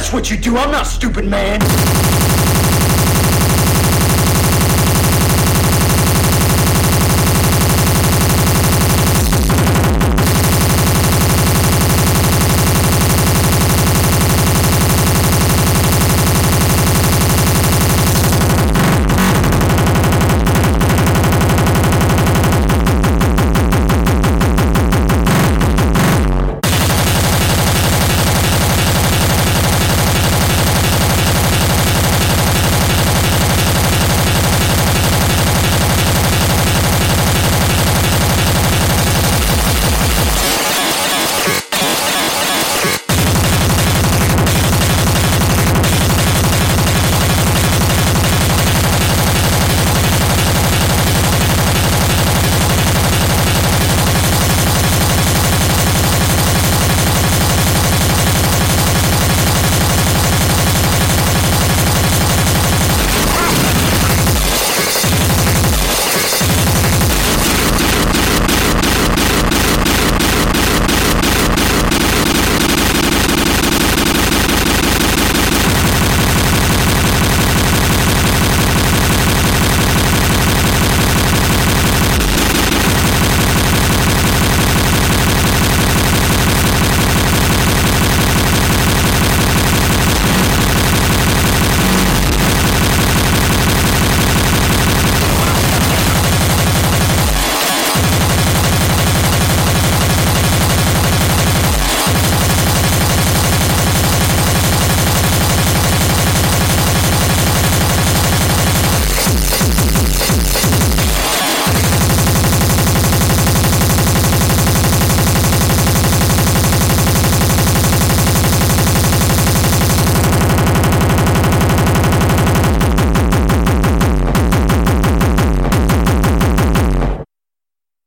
That's what you do. I'm not stupid, man.